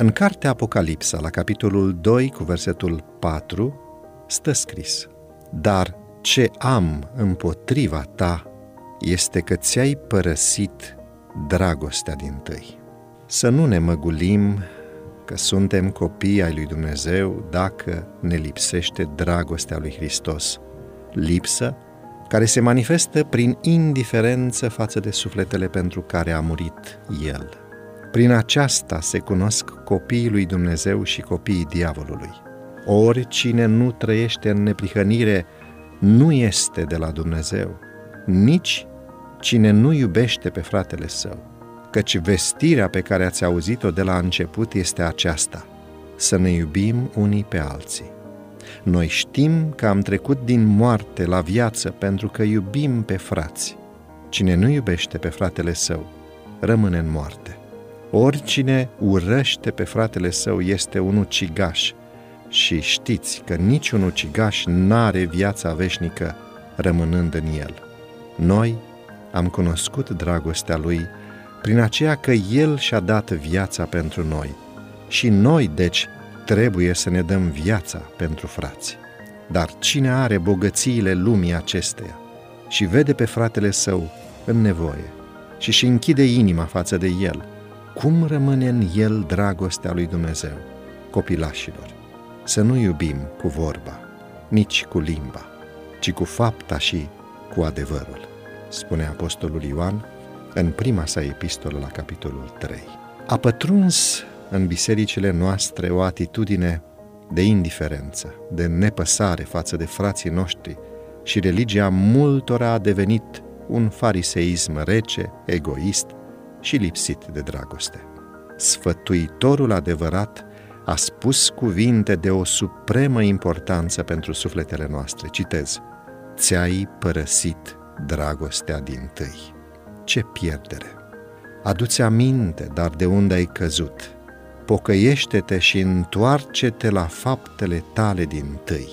În cartea Apocalipsa, la capitolul 2, cu versetul 4, stă scris Dar ce am împotriva ta este că ți-ai părăsit dragostea din tâi. Să nu ne măgulim că suntem copii ai lui Dumnezeu dacă ne lipsește dragostea lui Hristos. Lipsă care se manifestă prin indiferență față de sufletele pentru care a murit El. Prin aceasta se cunosc copiii lui Dumnezeu și copiii diavolului. Oricine nu trăiește în neprihănire nu este de la Dumnezeu, nici cine nu iubește pe fratele său, căci vestirea pe care ați auzit-o de la început este aceasta, să ne iubim unii pe alții. Noi știm că am trecut din moarte la viață pentru că iubim pe frați. Cine nu iubește pe fratele său, rămâne în moarte. Oricine urăște pe fratele său este un ucigaș și știți că niciun ucigaș n-are viața veșnică rămânând în el. Noi am cunoscut dragostea lui prin aceea că el și-a dat viața pentru noi și noi, deci, trebuie să ne dăm viața pentru frați. Dar cine are bogățiile lumii acesteia și vede pe fratele său în nevoie și și închide inima față de el, cum rămâne în el dragostea lui Dumnezeu, copilașilor? Să nu iubim cu vorba, nici cu limba, ci cu fapta și cu adevărul, spune Apostolul Ioan în prima sa epistolă la capitolul 3. A pătruns în bisericile noastre o atitudine de indiferență, de nepăsare față de frații noștri și religia multora a devenit un fariseism rece, egoist și lipsit de dragoste. Sfătuitorul adevărat a spus cuvinte de o supremă importanță pentru sufletele noastre. Citez, ți-ai părăsit dragostea din tâi. Ce pierdere! Adu-ți aminte, dar de unde ai căzut? Pocăiește-te și întoarce-te la faptele tale din tâi.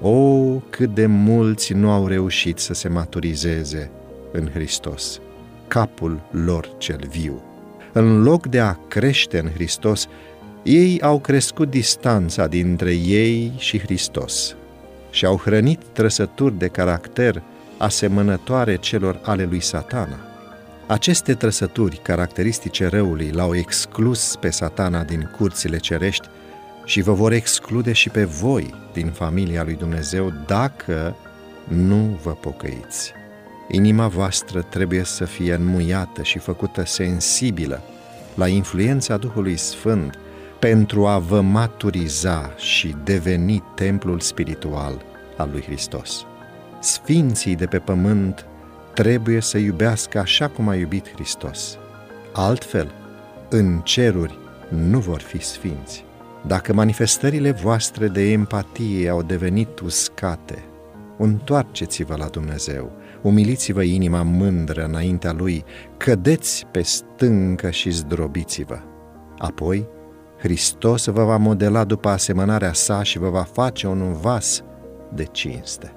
O, cât de mulți nu au reușit să se maturizeze în Hristos, capul lor cel viu. În loc de a crește în Hristos, ei au crescut distanța dintre ei și Hristos și au hrănit trăsături de caracter asemănătoare celor ale lui satana. Aceste trăsături caracteristice răului l-au exclus pe satana din curțile cerești și vă vor exclude și pe voi din familia lui Dumnezeu dacă nu vă pocăiți. Inima voastră trebuie să fie înmuiată și făcută sensibilă la influența Duhului Sfânt pentru a vă maturiza și deveni templul spiritual al lui Hristos. Sfinții de pe pământ trebuie să iubească așa cum a iubit Hristos. Altfel, în ceruri nu vor fi sfinți. Dacă manifestările voastre de empatie au devenit uscate, întoarceți-vă la Dumnezeu, umiliți-vă inima mândră înaintea Lui, cădeți pe stâncă și zdrobiți-vă. Apoi, Hristos vă va modela după asemănarea sa și vă va face un vas de cinste.